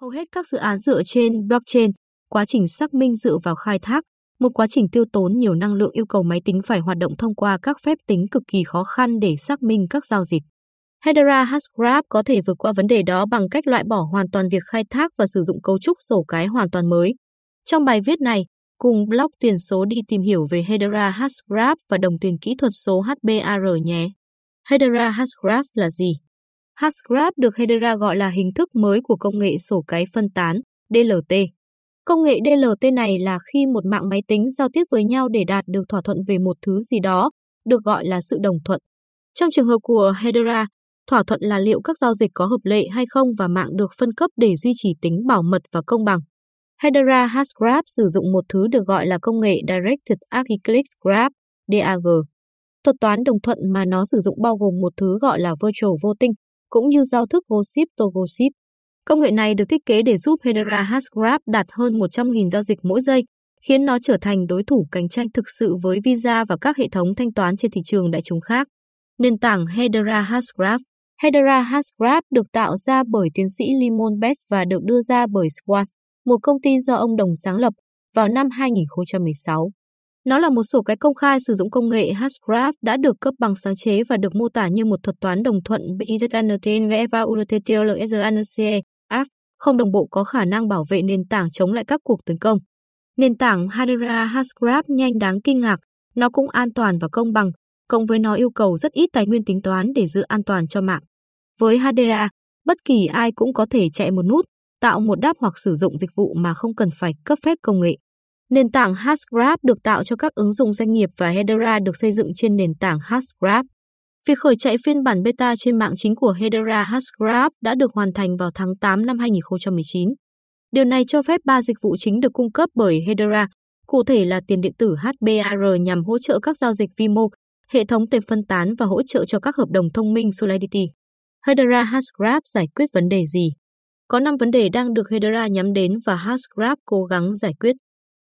Hầu hết các dự án dựa trên blockchain, quá trình xác minh dựa vào khai thác, một quá trình tiêu tốn nhiều năng lượng yêu cầu máy tính phải hoạt động thông qua các phép tính cực kỳ khó khăn để xác minh các giao dịch. Hedera Hashgraph có thể vượt qua vấn đề đó bằng cách loại bỏ hoàn toàn việc khai thác và sử dụng cấu trúc sổ cái hoàn toàn mới. Trong bài viết này, cùng blog tiền số đi tìm hiểu về Hedera Hashgraph và đồng tiền kỹ thuật số HBAR nhé. Hedera Hashgraph là gì? Hashgraph được Hedera gọi là hình thức mới của công nghệ sổ cái phân tán, DLT. Công nghệ DLT này là khi một mạng máy tính giao tiếp với nhau để đạt được thỏa thuận về một thứ gì đó, được gọi là sự đồng thuận. Trong trường hợp của Hedera, thỏa thuận là liệu các giao dịch có hợp lệ hay không và mạng được phân cấp để duy trì tính bảo mật và công bằng. Hedera Hashgraph sử dụng một thứ được gọi là công nghệ Directed Acyclic Graph, DAG. Thuật toán đồng thuận mà nó sử dụng bao gồm một thứ gọi là virtual voting, cũng như giao thức Gossip to Gossip. Công nghệ này được thiết kế để giúp Hedera Hashgraph đạt hơn 100.000 giao dịch mỗi giây, khiến nó trở thành đối thủ cạnh tranh thực sự với Visa và các hệ thống thanh toán trên thị trường đại chúng khác. Nền tảng Hedera Hashgraph Hedera Hashgraph được tạo ra bởi tiến sĩ Limon Best và được đưa ra bởi Squash, một công ty do ông Đồng sáng lập, vào năm 2016. Nó là một sổ cái công khai sử dụng công nghệ Hashgraph đã được cấp bằng sáng chế và được mô tả như một thuật toán đồng thuận BIZNTNVEVA không đồng bộ có khả năng bảo vệ nền tảng chống lại các cuộc tấn công. Nền tảng Hedera Hashgraph nhanh đáng kinh ngạc, nó cũng an toàn và công bằng, cộng với nó yêu cầu rất ít tài nguyên tính toán để giữ an toàn cho mạng. Với Hedera, bất kỳ ai cũng có thể chạy một nút, tạo một đáp hoặc sử dụng dịch vụ mà không cần phải cấp phép công nghệ. Nền tảng Hashgraph được tạo cho các ứng dụng doanh nghiệp và Hedera được xây dựng trên nền tảng Hashgraph. Việc khởi chạy phiên bản beta trên mạng chính của Hedera Hashgraph đã được hoàn thành vào tháng 8 năm 2019. Điều này cho phép ba dịch vụ chính được cung cấp bởi Hedera, cụ thể là tiền điện tử HBAR nhằm hỗ trợ các giao dịch vi mô, hệ thống tiền phân tán và hỗ trợ cho các hợp đồng thông minh Solidity. Hedera Hashgraph giải quyết vấn đề gì? Có 5 vấn đề đang được Hedera nhắm đến và Hashgraph cố gắng giải quyết.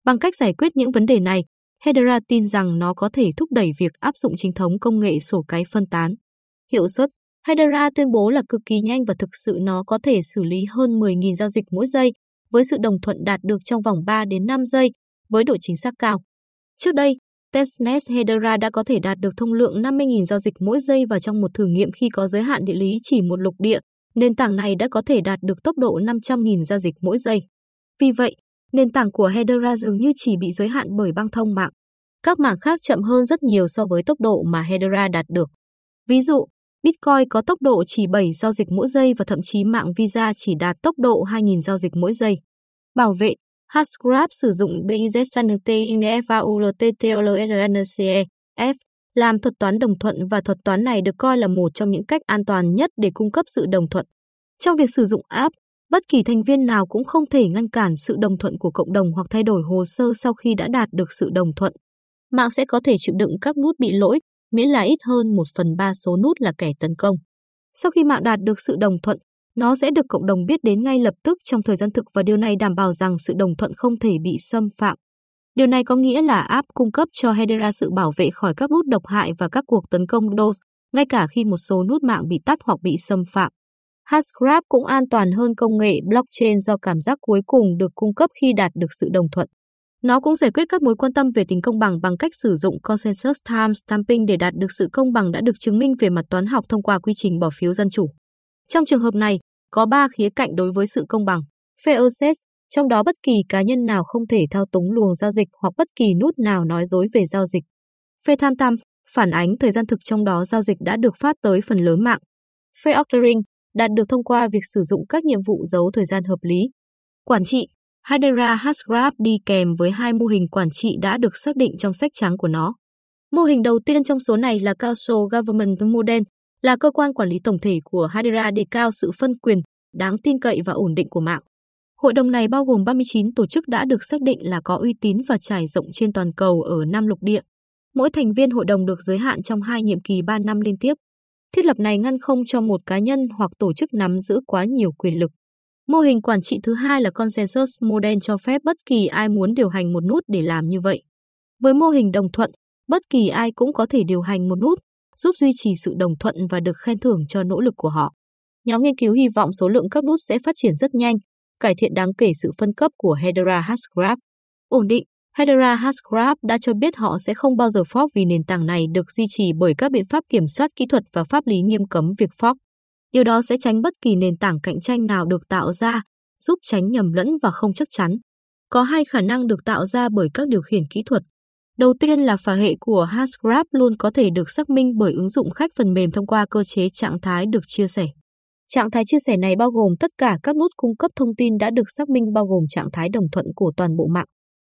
Bằng cách giải quyết những vấn đề này, Hedera tin rằng nó có thể thúc đẩy việc áp dụng chính thống công nghệ sổ cái phân tán. Hiệu suất Hedera tuyên bố là cực kỳ nhanh và thực sự nó có thể xử lý hơn 10.000 giao dịch mỗi giây, với sự đồng thuận đạt được trong vòng 3 đến 5 giây, với độ chính xác cao. Trước đây, Testnet Hedera đã có thể đạt được thông lượng 50.000 giao dịch mỗi giây và trong một thử nghiệm khi có giới hạn địa lý chỉ một lục địa, nền tảng này đã có thể đạt được tốc độ 500.000 giao dịch mỗi giây. Vì vậy, nền tảng của Hedera dường như chỉ bị giới hạn bởi băng thông mạng. Các mảng khác chậm hơn rất nhiều so với tốc độ mà Hedera đạt được. Ví dụ, Bitcoin có tốc độ chỉ 7 giao dịch mỗi giây và thậm chí mạng Visa chỉ đạt tốc độ 2.000 giao dịch mỗi giây. Bảo vệ Hashgraph sử dụng BIZNTINFAULTTOLSRNCE làm thuật toán đồng thuận và thuật toán này được coi là một trong những cách an toàn nhất để cung cấp sự đồng thuận. Trong việc sử dụng app, bất kỳ thành viên nào cũng không thể ngăn cản sự đồng thuận của cộng đồng hoặc thay đổi hồ sơ sau khi đã đạt được sự đồng thuận. Mạng sẽ có thể chịu đựng các nút bị lỗi, miễn là ít hơn 1 phần 3 số nút là kẻ tấn công. Sau khi mạng đạt được sự đồng thuận, nó sẽ được cộng đồng biết đến ngay lập tức trong thời gian thực và điều này đảm bảo rằng sự đồng thuận không thể bị xâm phạm. Điều này có nghĩa là app cung cấp cho Hedera sự bảo vệ khỏi các nút độc hại và các cuộc tấn công DOS, ngay cả khi một số nút mạng bị tắt hoặc bị xâm phạm. Hashgraph cũng an toàn hơn công nghệ blockchain do cảm giác cuối cùng được cung cấp khi đạt được sự đồng thuận. Nó cũng giải quyết các mối quan tâm về tính công bằng bằng cách sử dụng consensus time stamping để đạt được sự công bằng đã được chứng minh về mặt toán học thông qua quy trình bỏ phiếu dân chủ. Trong trường hợp này, có 3 khía cạnh đối với sự công bằng. fairness, trong đó bất kỳ cá nhân nào không thể thao túng luồng giao dịch hoặc bất kỳ nút nào nói dối về giao dịch. Fair time time, phản ánh thời gian thực trong đó giao dịch đã được phát tới phần lớn mạng. Fair ordering, đạt được thông qua việc sử dụng các nhiệm vụ giấu thời gian hợp lý. Quản trị, Hedera Hashgraph đi kèm với hai mô hình quản trị đã được xác định trong sách trắng của nó. Mô hình đầu tiên trong số này là Council Government Model, là cơ quan quản lý tổng thể của Hedera đề cao sự phân quyền, đáng tin cậy và ổn định của mạng. Hội đồng này bao gồm 39 tổ chức đã được xác định là có uy tín và trải rộng trên toàn cầu ở năm lục địa. Mỗi thành viên hội đồng được giới hạn trong hai nhiệm kỳ 3 năm liên tiếp. Thiết lập này ngăn không cho một cá nhân hoặc tổ chức nắm giữ quá nhiều quyền lực. Mô hình quản trị thứ hai là Consensus Model cho phép bất kỳ ai muốn điều hành một nút để làm như vậy. Với mô hình đồng thuận, bất kỳ ai cũng có thể điều hành một nút, giúp duy trì sự đồng thuận và được khen thưởng cho nỗ lực của họ. Nhóm nghiên cứu hy vọng số lượng các nút sẽ phát triển rất nhanh, cải thiện đáng kể sự phân cấp của Hedera Hashgraph. Ổn định, Hedera Hashgraph đã cho biết họ sẽ không bao giờ fork vì nền tảng này được duy trì bởi các biện pháp kiểm soát kỹ thuật và pháp lý nghiêm cấm việc fork. Điều đó sẽ tránh bất kỳ nền tảng cạnh tranh nào được tạo ra, giúp tránh nhầm lẫn và không chắc chắn. Có hai khả năng được tạo ra bởi các điều khiển kỹ thuật. Đầu tiên là phả hệ của Hashgraph luôn có thể được xác minh bởi ứng dụng khách phần mềm thông qua cơ chế trạng thái được chia sẻ. Trạng thái chia sẻ này bao gồm tất cả các nút cung cấp thông tin đã được xác minh bao gồm trạng thái đồng thuận của toàn bộ mạng.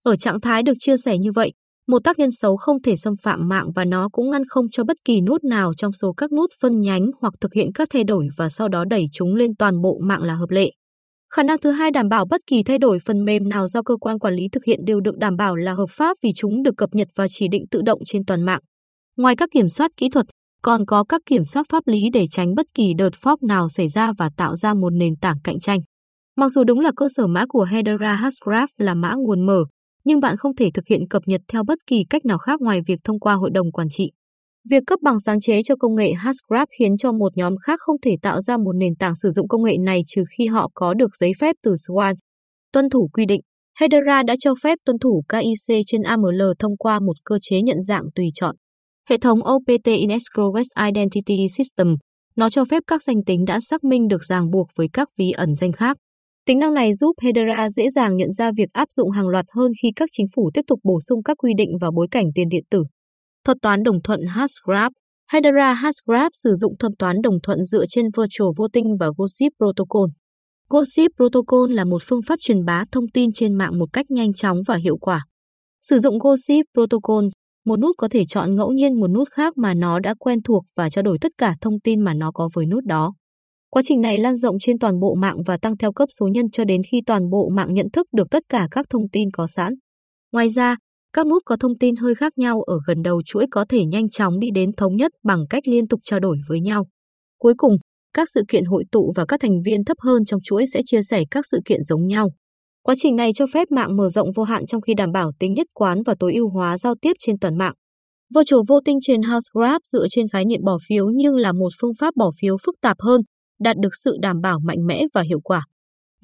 Ở trạng thái được chia sẻ như vậy, một tác nhân xấu không thể xâm phạm mạng và nó cũng ngăn không cho bất kỳ nút nào trong số các nút phân nhánh hoặc thực hiện các thay đổi và sau đó đẩy chúng lên toàn bộ mạng là hợp lệ. Khả năng thứ hai đảm bảo bất kỳ thay đổi phần mềm nào do cơ quan quản lý thực hiện đều được đảm bảo là hợp pháp vì chúng được cập nhật và chỉ định tự động trên toàn mạng. Ngoài các kiểm soát kỹ thuật, còn có các kiểm soát pháp lý để tránh bất kỳ đợt phóc nào xảy ra và tạo ra một nền tảng cạnh tranh. Mặc dù đúng là cơ sở mã của Hedera Hashgraph là mã nguồn mở, nhưng bạn không thể thực hiện cập nhật theo bất kỳ cách nào khác ngoài việc thông qua hội đồng quản trị. Việc cấp bằng sáng chế cho công nghệ Hashgraph khiến cho một nhóm khác không thể tạo ra một nền tảng sử dụng công nghệ này trừ khi họ có được giấy phép từ Swan. Tuân thủ quy định, Hedera đã cho phép tuân thủ KIC trên AML thông qua một cơ chế nhận dạng tùy chọn. Hệ thống OPT Inescrow West Identity System, nó cho phép các danh tính đã xác minh được ràng buộc với các ví ẩn danh khác. Tính năng này giúp Hedera dễ dàng nhận ra việc áp dụng hàng loạt hơn khi các chính phủ tiếp tục bổ sung các quy định vào bối cảnh tiền điện tử. Thuật toán đồng thuận Hashgraph Hedera Hashgraph sử dụng thuật toán đồng thuận dựa trên Virtual Voting và Gossip Protocol. Gossip Protocol là một phương pháp truyền bá thông tin trên mạng một cách nhanh chóng và hiệu quả. Sử dụng Gossip Protocol, một nút có thể chọn ngẫu nhiên một nút khác mà nó đã quen thuộc và trao đổi tất cả thông tin mà nó có với nút đó. Quá trình này lan rộng trên toàn bộ mạng và tăng theo cấp số nhân cho đến khi toàn bộ mạng nhận thức được tất cả các thông tin có sẵn. Ngoài ra, các nút có thông tin hơi khác nhau ở gần đầu chuỗi có thể nhanh chóng đi đến thống nhất bằng cách liên tục trao đổi với nhau. Cuối cùng, các sự kiện hội tụ và các thành viên thấp hơn trong chuỗi sẽ chia sẻ các sự kiện giống nhau. Quá trình này cho phép mạng mở rộng vô hạn trong khi đảm bảo tính nhất quán và tối ưu hóa giao tiếp trên toàn mạng. Virtual Voting trên Housegraph dựa trên khái niệm bỏ phiếu nhưng là một phương pháp bỏ phiếu phức tạp hơn, đạt được sự đảm bảo mạnh mẽ và hiệu quả.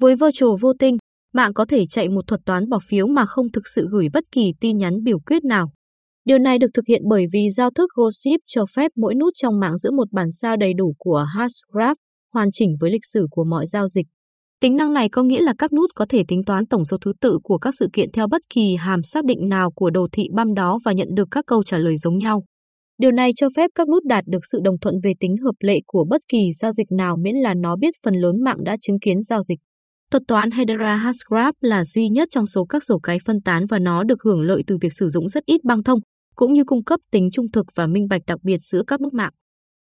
Với Virtual Voting, mạng có thể chạy một thuật toán bỏ phiếu mà không thực sự gửi bất kỳ tin nhắn biểu quyết nào. Điều này được thực hiện bởi vì giao thức Gossip cho phép mỗi nút trong mạng giữ một bản sao đầy đủ của Hashgraph, hoàn chỉnh với lịch sử của mọi giao dịch. Tính năng này có nghĩa là các nút có thể tính toán tổng số thứ tự của các sự kiện theo bất kỳ hàm xác định nào của đồ thị băm đó và nhận được các câu trả lời giống nhau. Điều này cho phép các nút đạt được sự đồng thuận về tính hợp lệ của bất kỳ giao dịch nào miễn là nó biết phần lớn mạng đã chứng kiến giao dịch. Thuật toán Hedera Hashgraph là duy nhất trong số các rổ cái phân tán và nó được hưởng lợi từ việc sử dụng rất ít băng thông, cũng như cung cấp tính trung thực và minh bạch đặc biệt giữa các mức mạng.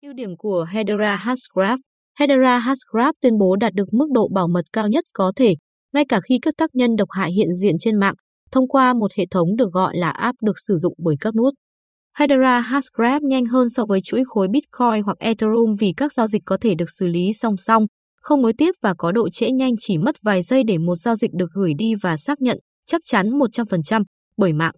Ưu điểm của Hedera Hashgraph Hedera Hashgraph tuyên bố đạt được mức độ bảo mật cao nhất có thể, ngay cả khi các tác nhân độc hại hiện diện trên mạng, thông qua một hệ thống được gọi là app được sử dụng bởi các nút. Hedera Hashgraph nhanh hơn so với chuỗi khối Bitcoin hoặc Ethereum vì các giao dịch có thể được xử lý song song, không nối tiếp và có độ trễ nhanh chỉ mất vài giây để một giao dịch được gửi đi và xác nhận, chắc chắn 100% bởi mạng.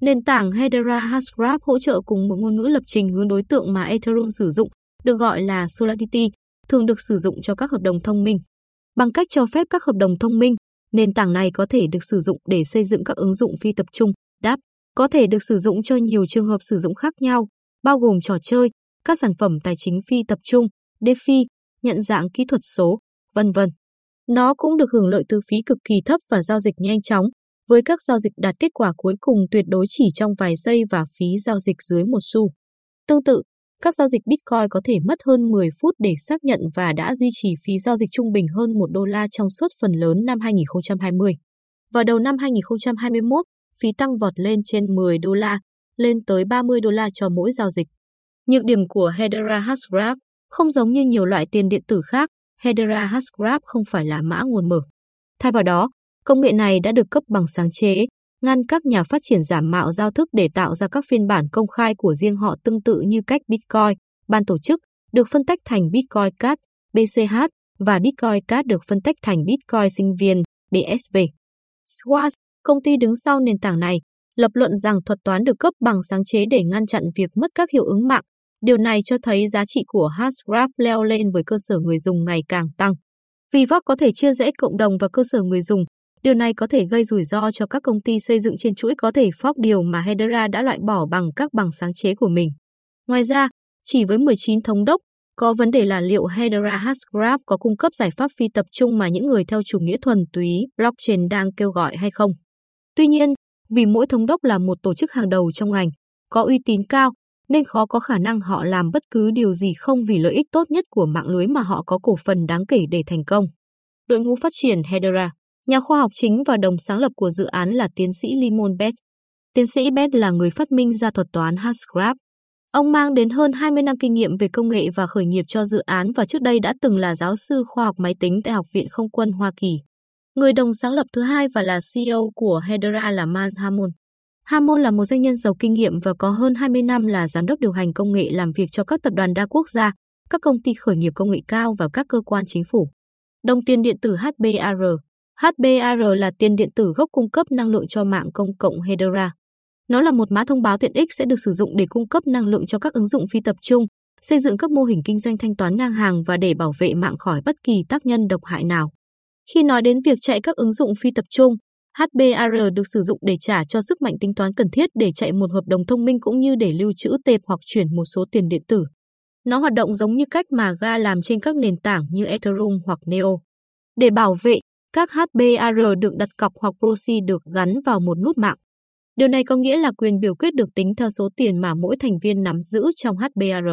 Nền tảng Hedera Hashgraph hỗ trợ cùng một ngôn ngữ lập trình hướng đối tượng mà Ethereum sử dụng, được gọi là Solidity, thường được sử dụng cho các hợp đồng thông minh. Bằng cách cho phép các hợp đồng thông minh, nền tảng này có thể được sử dụng để xây dựng các ứng dụng phi tập trung, đáp, có thể được sử dụng cho nhiều trường hợp sử dụng khác nhau, bao gồm trò chơi, các sản phẩm tài chính phi tập trung, DeFi, nhận dạng kỹ thuật số, vân vân. Nó cũng được hưởng lợi từ phí cực kỳ thấp và giao dịch nhanh chóng, với các giao dịch đạt kết quả cuối cùng tuyệt đối chỉ trong vài giây và phí giao dịch dưới một xu. Tương tự, các giao dịch Bitcoin có thể mất hơn 10 phút để xác nhận và đã duy trì phí giao dịch trung bình hơn 1 đô la trong suốt phần lớn năm 2020. Vào đầu năm 2021, phí tăng vọt lên trên 10 đô la, lên tới 30 đô la cho mỗi giao dịch. Nhược điểm của Hedera Hashgraph không giống như nhiều loại tiền điện tử khác, Hedera Hashgraph không phải là mã nguồn mở. Thay vào đó, công nghệ này đã được cấp bằng sáng chế, ngăn các nhà phát triển giả mạo giao thức để tạo ra các phiên bản công khai của riêng họ tương tự như cách Bitcoin, ban tổ chức, được phân tách thành Bitcoin Cash BCH, và Bitcoin Cash được phân tách thành Bitcoin sinh viên, BSV. Squash, công ty đứng sau nền tảng này, lập luận rằng thuật toán được cấp bằng sáng chế để ngăn chặn việc mất các hiệu ứng mạng. Điều này cho thấy giá trị của Hashgraph leo lên với cơ sở người dùng ngày càng tăng. Vì có thể chia rẽ cộng đồng và cơ sở người dùng, điều này có thể gây rủi ro cho các công ty xây dựng trên chuỗi có thể fork điều mà Hedera đã loại bỏ bằng các bằng sáng chế của mình. Ngoài ra, chỉ với 19 thống đốc, có vấn đề là liệu Hedera Hashgraph có cung cấp giải pháp phi tập trung mà những người theo chủ nghĩa thuần túy blockchain đang kêu gọi hay không. Tuy nhiên, vì mỗi thống đốc là một tổ chức hàng đầu trong ngành, có uy tín cao, nên khó có khả năng họ làm bất cứ điều gì không vì lợi ích tốt nhất của mạng lưới mà họ có cổ phần đáng kể để thành công. Đội ngũ phát triển Hedera, nhà khoa học chính và đồng sáng lập của dự án là tiến sĩ Limon Beth. Tiến sĩ Beth là người phát minh ra thuật toán Hashgraph. Ông mang đến hơn 20 năm kinh nghiệm về công nghệ và khởi nghiệp cho dự án và trước đây đã từng là giáo sư khoa học máy tính tại Học viện Không quân Hoa Kỳ. Người đồng sáng lập thứ hai và là CEO của Hedera là Mans Hamon. Hamon là một doanh nhân giàu kinh nghiệm và có hơn 20 năm là giám đốc điều hành công nghệ làm việc cho các tập đoàn đa quốc gia, các công ty khởi nghiệp công nghệ cao và các cơ quan chính phủ. Đồng tiền điện tử HBAR HBAR là tiền điện tử gốc cung cấp năng lượng cho mạng công cộng Hedera. Nó là một mã thông báo tiện ích sẽ được sử dụng để cung cấp năng lượng cho các ứng dụng phi tập trung, xây dựng các mô hình kinh doanh thanh toán ngang hàng và để bảo vệ mạng khỏi bất kỳ tác nhân độc hại nào. Khi nói đến việc chạy các ứng dụng phi tập trung, HBAR được sử dụng để trả cho sức mạnh tính toán cần thiết để chạy một hợp đồng thông minh cũng như để lưu trữ tệp hoặc chuyển một số tiền điện tử. Nó hoạt động giống như cách mà GA làm trên các nền tảng như Ethereum hoặc Neo. Để bảo vệ, các HBAR được đặt cọc hoặc proxy được gắn vào một nút mạng. Điều này có nghĩa là quyền biểu quyết được tính theo số tiền mà mỗi thành viên nắm giữ trong HBAR.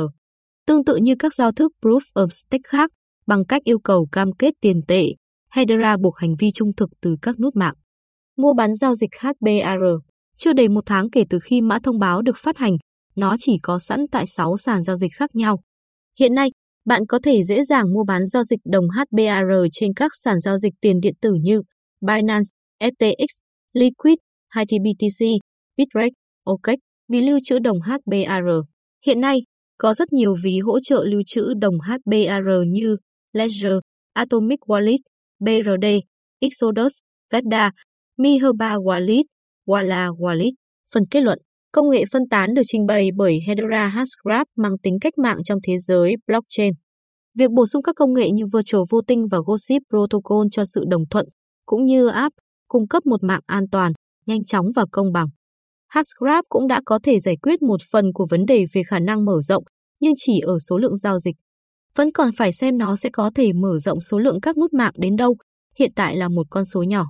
Tương tự như các giao thức Proof of Stake khác, bằng cách yêu cầu cam kết tiền tệ, Hedera buộc hành vi trung thực từ các nút mạng. Mua bán giao dịch HBAR Chưa đầy một tháng kể từ khi mã thông báo được phát hành, nó chỉ có sẵn tại 6 sàn giao dịch khác nhau. Hiện nay, bạn có thể dễ dàng mua bán giao dịch đồng HBAR trên các sàn giao dịch tiền điện tử như Binance, FTX, Liquid, HTBTC, Bitrex, OKEx ví lưu trữ đồng HBAR. Hiện nay, có rất nhiều ví hỗ trợ lưu trữ đồng HBAR như Ledger, Atomic Wallet, BRD, Exodus, Gadda, Miherba Walid, Walla Wallet. Phần kết luận Công nghệ phân tán được trình bày bởi Hedera Hashgraph mang tính cách mạng trong thế giới blockchain. Việc bổ sung các công nghệ như Virtual Voting và Gossip Protocol cho sự đồng thuận, cũng như app, cung cấp một mạng an toàn, nhanh chóng và công bằng. Hashgraph cũng đã có thể giải quyết một phần của vấn đề về khả năng mở rộng, nhưng chỉ ở số lượng giao dịch. Vẫn còn phải xem nó sẽ có thể mở rộng số lượng các nút mạng đến đâu, hiện tại là một con số nhỏ.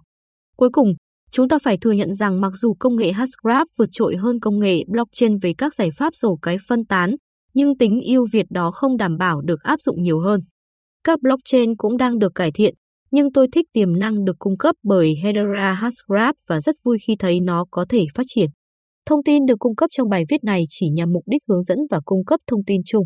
Cuối cùng, chúng ta phải thừa nhận rằng mặc dù công nghệ Hashgraph vượt trội hơn công nghệ blockchain về các giải pháp rổ cái phân tán, nhưng tính ưu việt đó không đảm bảo được áp dụng nhiều hơn. Các blockchain cũng đang được cải thiện, nhưng tôi thích tiềm năng được cung cấp bởi Hedera Hashgraph và rất vui khi thấy nó có thể phát triển. Thông tin được cung cấp trong bài viết này chỉ nhằm mục đích hướng dẫn và cung cấp thông tin chung.